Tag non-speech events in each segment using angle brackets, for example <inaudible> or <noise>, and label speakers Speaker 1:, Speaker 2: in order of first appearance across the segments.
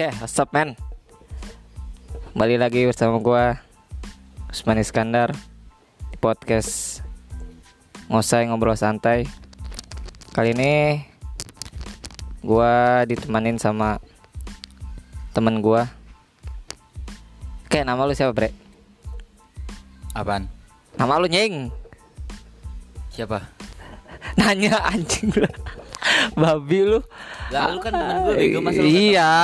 Speaker 1: Oke, what's up man? Kembali lagi bersama gua Usman Iskandar di podcast Ngosai Ngobrol Santai. Kali ini gua ditemanin sama temen gua. Oke, nama lu siapa, Bre?
Speaker 2: Apaan?
Speaker 1: Nama lu Nying.
Speaker 2: Siapa? <laughs>
Speaker 1: Nanya anjing lu. Babi lu.
Speaker 2: Lah lu kan temen gue bego masa
Speaker 1: Iya,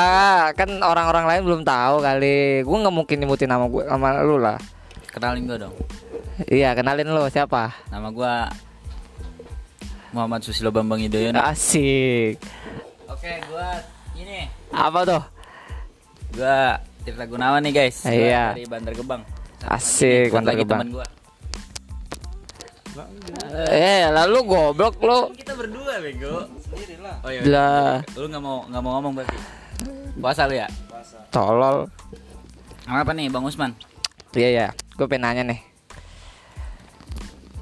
Speaker 1: kan orang-orang lain belum tahu kali. Gua nggak mungkin nyebutin nama gue sama lu lah.
Speaker 2: Kenalin gue dong.
Speaker 1: Iya, kenalin lu siapa?
Speaker 2: Nama gue Muhammad Susilo Bambang Yudhoyono.
Speaker 1: Asik.
Speaker 2: Oke, gue ini.
Speaker 1: Apa tuh?
Speaker 2: Gue Tirta Gunawan nih guys.
Speaker 1: Iya.
Speaker 2: Dari Bantar Gebang.
Speaker 1: Asik, Bantar
Speaker 2: lagi
Speaker 1: Gebang.
Speaker 2: temen gua.
Speaker 1: Eh, lalu goblok lu.
Speaker 2: Kan kita berdua bego. Sendiri lah. Oh iya.
Speaker 1: Lah.
Speaker 2: Lu nggak mau nggak mau ngomong berarti? Puasa lu ya?
Speaker 1: Tolol.
Speaker 2: Apa nih Bang Usman?
Speaker 1: Iya ya, gue pengen nanya nih.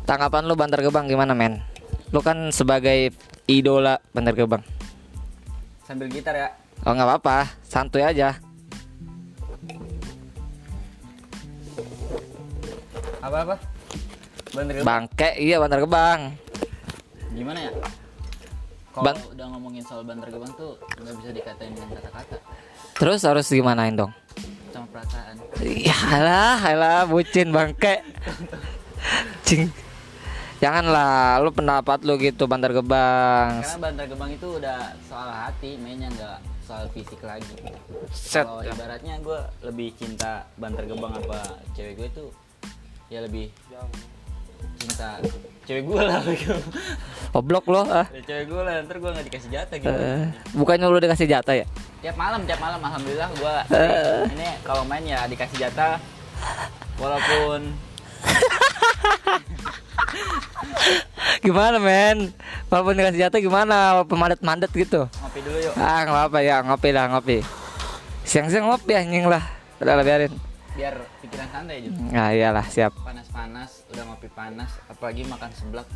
Speaker 1: Tanggapan lu Bantar Gebang gimana, men? Lu kan sebagai idola Bantar Gebang.
Speaker 2: Sambil gitar ya.
Speaker 1: Oh nggak apa-apa, santuy aja.
Speaker 2: Apa Gebang.
Speaker 1: Bangke, iya Bantar Gebang.
Speaker 2: Gimana ya? Kalau
Speaker 1: Ban-
Speaker 2: udah ngomongin soal Bantar Gebang tuh nggak bisa dikatain dengan kata-kata,
Speaker 1: Terus harus gimanain dong?
Speaker 2: sama perasaan.
Speaker 1: Ya lah, lah bucin bangke. Cing. Janganlah, lu pendapat lu gitu Bantar Gebang.
Speaker 2: Karena Bantar Gebang itu udah soal hati, mainnya nggak soal fisik lagi.
Speaker 1: Set.
Speaker 2: Kalau ibaratnya gue lebih cinta Bantar Gebang apa cewek gue itu ya lebih cinta cewek gue lah <laughs> gitu.
Speaker 1: Goblok lo ah.
Speaker 2: Ya, cewek gue lah, ntar gue nggak dikasih jatah gitu.
Speaker 1: Eh, bukannya lu dikasih jatah ya?
Speaker 2: Tiap malam, tiap malam, alhamdulillah gue ini kalau main ya dikasih jatah, walaupun <laughs>
Speaker 1: Gimana men? Walaupun dikasih jatah gimana? Walaupun mandat-mandat gitu.
Speaker 2: ngopi dulu yuk,
Speaker 1: Ah nggak apa ya ngopi lah ngopi. Siang-siang ngopi anjing lah. Udah lah biarin.
Speaker 2: Biar pikiran santai aja.
Speaker 1: Nah iyalah siap.
Speaker 2: Panas-panas, udah ngopi panas, apalagi makan seblak.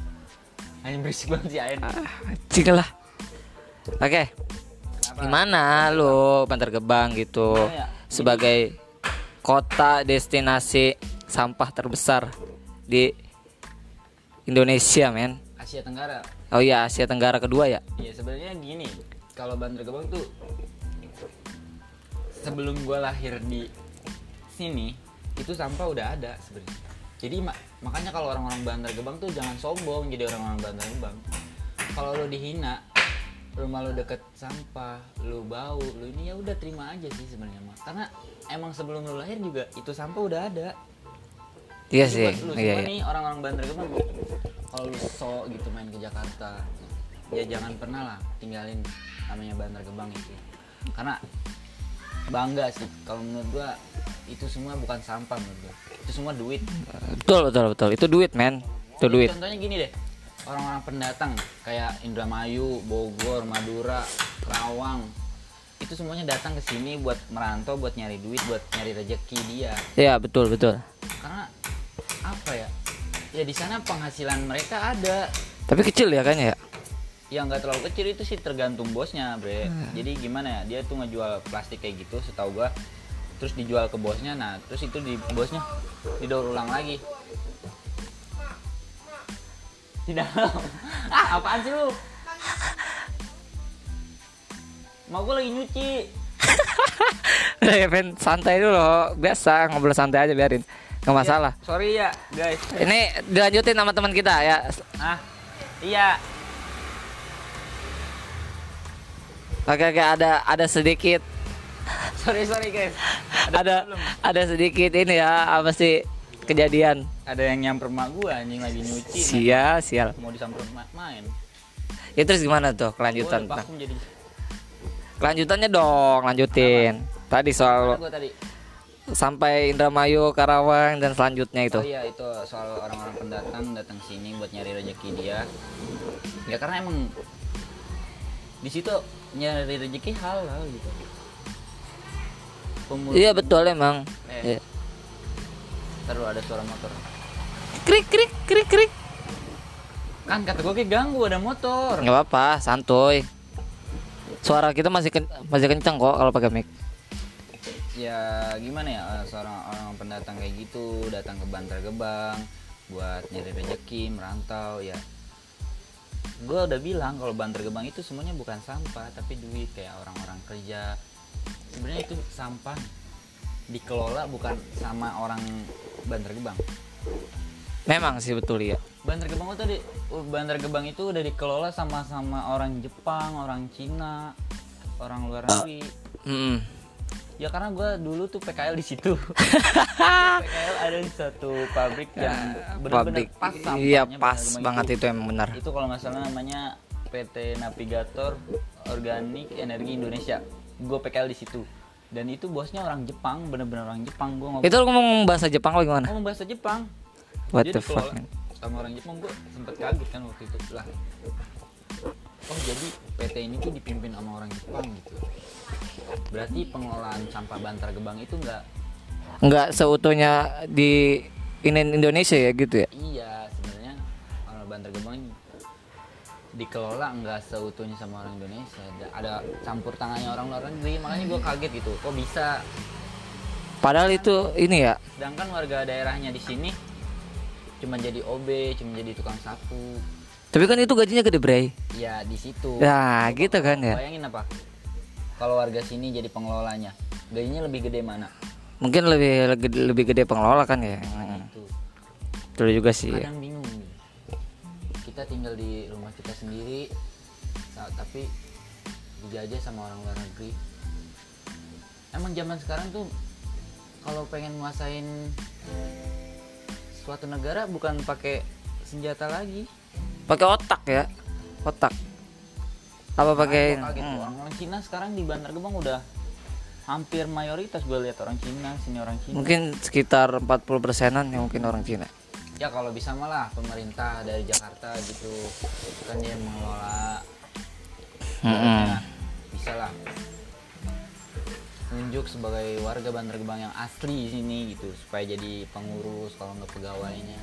Speaker 2: Hanya berisik banget sih Ain.
Speaker 1: Cing lah. Oke.
Speaker 2: Kenapa?
Speaker 1: Gimana lu Bantar Gebang gitu
Speaker 2: Gimana ya?
Speaker 1: sebagai kota destinasi sampah terbesar di Indonesia, men.
Speaker 2: Asia Tenggara
Speaker 1: Oh iya, Asia Tenggara kedua ya?
Speaker 2: Iya sebenarnya gini, kalau Bantar Gebang tuh sebelum gua lahir di sini itu sampah udah ada sebenarnya. Jadi ma- makanya kalau orang-orang Bantar Gebang tuh jangan sombong jadi orang-orang Bantar Gebang. Kalau lo dihina, rumah lo deket sampah, lo bau, lo ini ya udah terima aja sih sebenarnya mah. Karena emang sebelum lo lahir juga itu sampah udah ada.
Speaker 1: Iya sih.
Speaker 2: lu
Speaker 1: Iya, iya.
Speaker 2: nih orang-orang Bantar Gebang kalau lu sok gitu main ke Jakarta ya jangan pernah lah tinggalin namanya Bantar Gebang itu karena bangga sih kalau menurut gua itu semua bukan sampah menurut gua. Itu semua duit.
Speaker 1: Betul, betul, betul. Itu duit, men. Itu
Speaker 2: Jadi
Speaker 1: duit.
Speaker 2: contohnya gini deh. Orang-orang pendatang kayak Indramayu Bogor Madura Kerawang itu semuanya datang ke sini buat merantau buat nyari duit buat nyari rezeki dia.
Speaker 1: Iya, betul, betul.
Speaker 2: karena apa ya? Ya di sana penghasilan mereka ada.
Speaker 1: Tapi kecil ya kayaknya ya?
Speaker 2: yang nggak terlalu kecil. Itu sih tergantung bosnya bre. Jadi gimana ya? Dia tuh ngejual plastik kayak gitu setahu gua terus dijual ke bosnya nah terus itu di bosnya didaur ulang lagi di dalam <laughs> ah apaan sih lu mau gua lagi nyuci <laughs>
Speaker 1: Udah ya. Santai dulu. Biasa ngobrol santai aja biarin. Gak masalah.
Speaker 2: sorry ya guys
Speaker 1: Ini dilanjutin sama teman kita ya.
Speaker 2: ah iya
Speaker 1: Oke, oke, ada ada sedikit
Speaker 2: sorry sorry guys.
Speaker 1: Ada ada sedikit ini ya apa sih kejadian.
Speaker 2: Ada yang nyamper mak gua anjing lagi nyuci. Nah.
Speaker 1: sial sial
Speaker 2: mau disamperin ma- main.
Speaker 1: Ya terus gimana tuh
Speaker 2: Gua
Speaker 1: kelanjutan
Speaker 2: udah vakum jadi.
Speaker 1: Kelanjutannya dong lanjutin. Tadi soal
Speaker 2: tadi?
Speaker 1: sampai Indramayu Karawang dan selanjutnya itu.
Speaker 2: Oh iya itu soal orang-orang pendatang datang sini buat nyari rezeki dia. Ya karena emang di situ nyari rezeki halal gitu Pemul
Speaker 1: iya betul emang.
Speaker 2: Eh.
Speaker 1: Iya.
Speaker 2: Ntar ada suara motor.
Speaker 1: Krik krik krik krik.
Speaker 2: Kan kata gue ganggu ada motor.
Speaker 1: Nggak apa-apa santuy. Suara kita masih ken- masih kencang kok kalau pakai mic.
Speaker 2: Ya gimana ya eh, seorang orang pendatang kayak gitu datang ke Bantar Gebang buat nyari rezeki merantau ya. Gue udah bilang kalau Bantar Gebang itu semuanya bukan sampah tapi duit kayak orang-orang kerja sebenarnya itu sampah dikelola bukan sama orang Bantar Gebang
Speaker 1: Memang sih betul ya.
Speaker 2: Bantar Gebang itu di Bantar Gebang itu udah dikelola sama-sama orang Jepang, orang Cina, orang luar negeri.
Speaker 1: Mm.
Speaker 2: Ya karena gue dulu tuh PKL di situ. <laughs> PKL ada di satu pabrik yang benar-benar
Speaker 1: Pabrik.
Speaker 2: pas sampahnya
Speaker 1: Iya pas banget
Speaker 2: itu.
Speaker 1: itu emang benar.
Speaker 2: Itu kalau nggak salah namanya PT Navigator Organik Energi Indonesia. Gue PKL di situ. Dan itu bosnya orang Jepang, bener-bener orang Jepang. Gue ngomong,
Speaker 1: Itu lu ngomong bahasa Jepang lo gimana?
Speaker 2: ngomong bahasa Jepang.
Speaker 1: What
Speaker 2: Dia
Speaker 1: the fuck?
Speaker 2: sama orang Jepang gue sempet kaget kan waktu itu lah oh jadi PT ini tuh dipimpin sama orang Jepang gitu berarti pengelolaan sampah Bantar Gebang itu enggak
Speaker 1: Enggak seutuhnya di ini Indonesia ya gitu ya.
Speaker 2: iya sebenarnya kalau Bantar Gebang ini dikelola enggak seutuhnya sama orang Indonesia ada, ada campur tangannya orang luar negeri makanya gue kaget gitu kok bisa
Speaker 1: Padahal itu ini ya.
Speaker 2: sedangkan warga daerahnya di sini cuma jadi OB cuma jadi tukang sapu
Speaker 1: Tapi kan itu gajinya gede, Bray.
Speaker 2: ya di situ
Speaker 1: Ya, gitu kan ya.
Speaker 2: Bayangin apa? Kalau warga sini jadi pengelolanya, gajinya lebih gede mana?
Speaker 1: Mungkin lebih lebih, gede pengelola kan ya. Hmm.
Speaker 2: Itu.
Speaker 1: Betul juga sih. ya.
Speaker 2: Kadang bingung. Kita tinggal di rumah kita sendiri, tapi dijajah sama orang luar negeri. Emang zaman sekarang tuh kalau pengen nguasain suatu negara bukan pakai senjata lagi.
Speaker 1: Pakai otak ya. Otak. Apa pakai
Speaker 2: tuh,
Speaker 1: hmm.
Speaker 2: orang-orang Cina sekarang di Bantar Gebang udah hampir mayoritas gue lihat orang Cina, sini orang Cina.
Speaker 1: Mungkin sekitar 40 persenan yang mungkin orang Cina.
Speaker 2: Ya kalau bisa malah pemerintah dari Jakarta gitu kan dia mengelola
Speaker 1: Mm-mm.
Speaker 2: Nah, bisa lah nunjuk sebagai warga Bantar Gebang yang asli di sini gitu supaya jadi pengurus kalau nggak pegawainya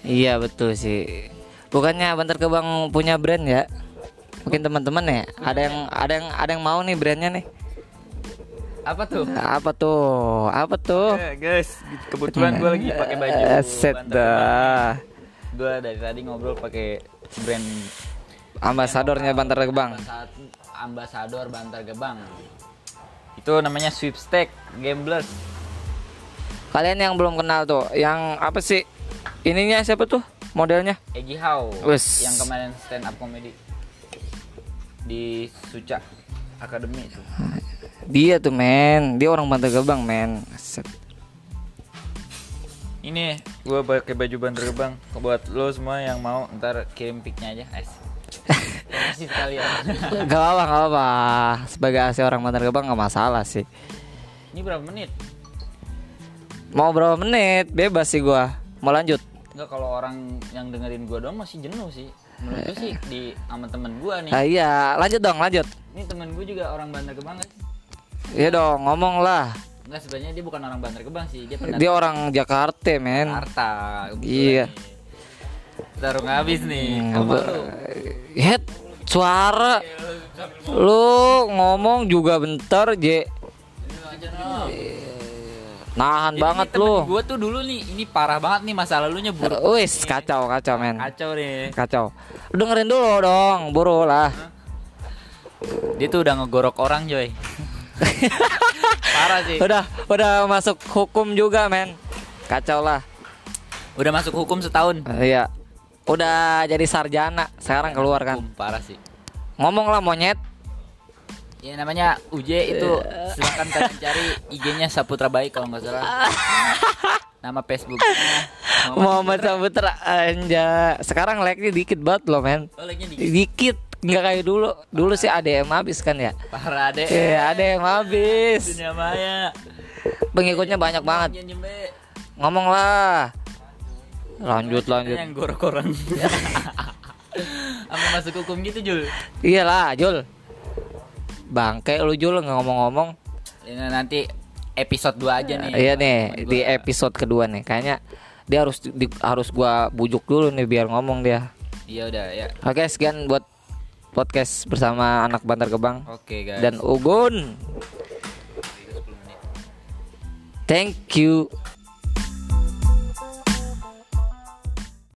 Speaker 1: Iya betul sih. Bukannya Bantar Gebang punya brand ya? Mungkin teman-teman ya. Ada yang ada yang ada yang mau nih brandnya nih.
Speaker 2: Apa tuh
Speaker 1: Apa tuh? Apa tuh?
Speaker 2: Eh, guys kebetulan gue lagi pakai baju
Speaker 1: Eh, set dah.
Speaker 2: gue dari tadi ngobrol pakai brand
Speaker 1: Ambasadornya Bantar Gebang.
Speaker 2: Ambasad- ambasador Bantar Gebang itu namanya sweepstake gamblers
Speaker 1: Kalian yang belum kenal tuh, yang apa sih? Ininya siapa tuh? Modelnya?
Speaker 2: Egi Hao
Speaker 1: Wes.
Speaker 2: yang kemarin stand up comedy di Suca Academy itu.
Speaker 1: Dia tuh men, dia orang Bantar Gebang men. Set.
Speaker 2: Ini gue pakai baju Bantar Gebang buat lo semua yang mau ntar kirim pic-nya aja. <laughs> Sekalian.
Speaker 1: Gak apa gak apa. Sebagai asli orang Bantar Gebang gak masalah sih.
Speaker 2: Ini berapa menit?
Speaker 1: Mau berapa menit? Bebas sih gua. Mau lanjut?
Speaker 2: Enggak kalau orang yang dengerin gue doang masih jenuh sih. Menurut gue sih di sama temen gue nih.
Speaker 1: Ah, iya, lanjut dong, lanjut.
Speaker 2: Ini temen gue juga orang Bantar Gebang guys.
Speaker 1: Iya dong, ngomong lah.
Speaker 2: Enggak sebenarnya dia bukan orang Bantar Gebang sih, dia pendatang
Speaker 1: Dia orang Jakarta, men.
Speaker 2: Jakarta.
Speaker 1: Iya.
Speaker 2: Taruh habis nih.
Speaker 1: Hmm? Het, suara lu ngomong juga bentar, J. Nahan banget lu.
Speaker 2: Gue tuh dulu nih, ini parah banget nih masa lalunya buruk.
Speaker 1: Wis, kacau, kacau, men.
Speaker 2: Kacau nih.
Speaker 1: Kacau. Lu dengerin dulu dong, buru lah.
Speaker 2: Dia tuh udah ngegorok orang, Joy. <laughs> parah sih.
Speaker 1: Udah, udah masuk hukum juga, men. Kacau lah.
Speaker 2: Udah masuk hukum setahun.
Speaker 1: Eh, Iya. Udah jadi sarjana, sekarang keluar kan.
Speaker 2: Hukum, parah sih.
Speaker 1: Ngomong lah monyet.
Speaker 2: Ya namanya UJ itu silakan kalian cari IG-nya Saputra Baik kalau nggak salah. <laughs> Nama Facebooknya
Speaker 1: Muhammad Saputra anja. Sekarang like-nya dikit banget loh, men.
Speaker 2: Oh, like-nya di
Speaker 1: Dikit, nggak kayak dulu. Dulu sih ADM habis kan ya.
Speaker 2: parah deh.
Speaker 1: Eh, ADM habis.
Speaker 2: Dunia maya.
Speaker 1: Pengikutnya banyak banget. Ngomong lah. Lanjut, lanjut.
Speaker 2: Yang gorok orang. Sampai masuk hukum gitu, Jul.
Speaker 1: Iyalah, Jul. Bangke lu Jul nggak ngomong-ngomong.
Speaker 2: Ini nanti episode 2 aja nih.
Speaker 1: Iya nih, di episode kedua nih. Kayaknya dia harus di- harus gua bujuk dulu nih biar ngomong dia.
Speaker 2: Iya udah ya.
Speaker 1: Oke, sekian buat podcast bersama anak Bantar Gebang.
Speaker 2: Oke okay, guys.
Speaker 1: Dan Ugun. Thank you.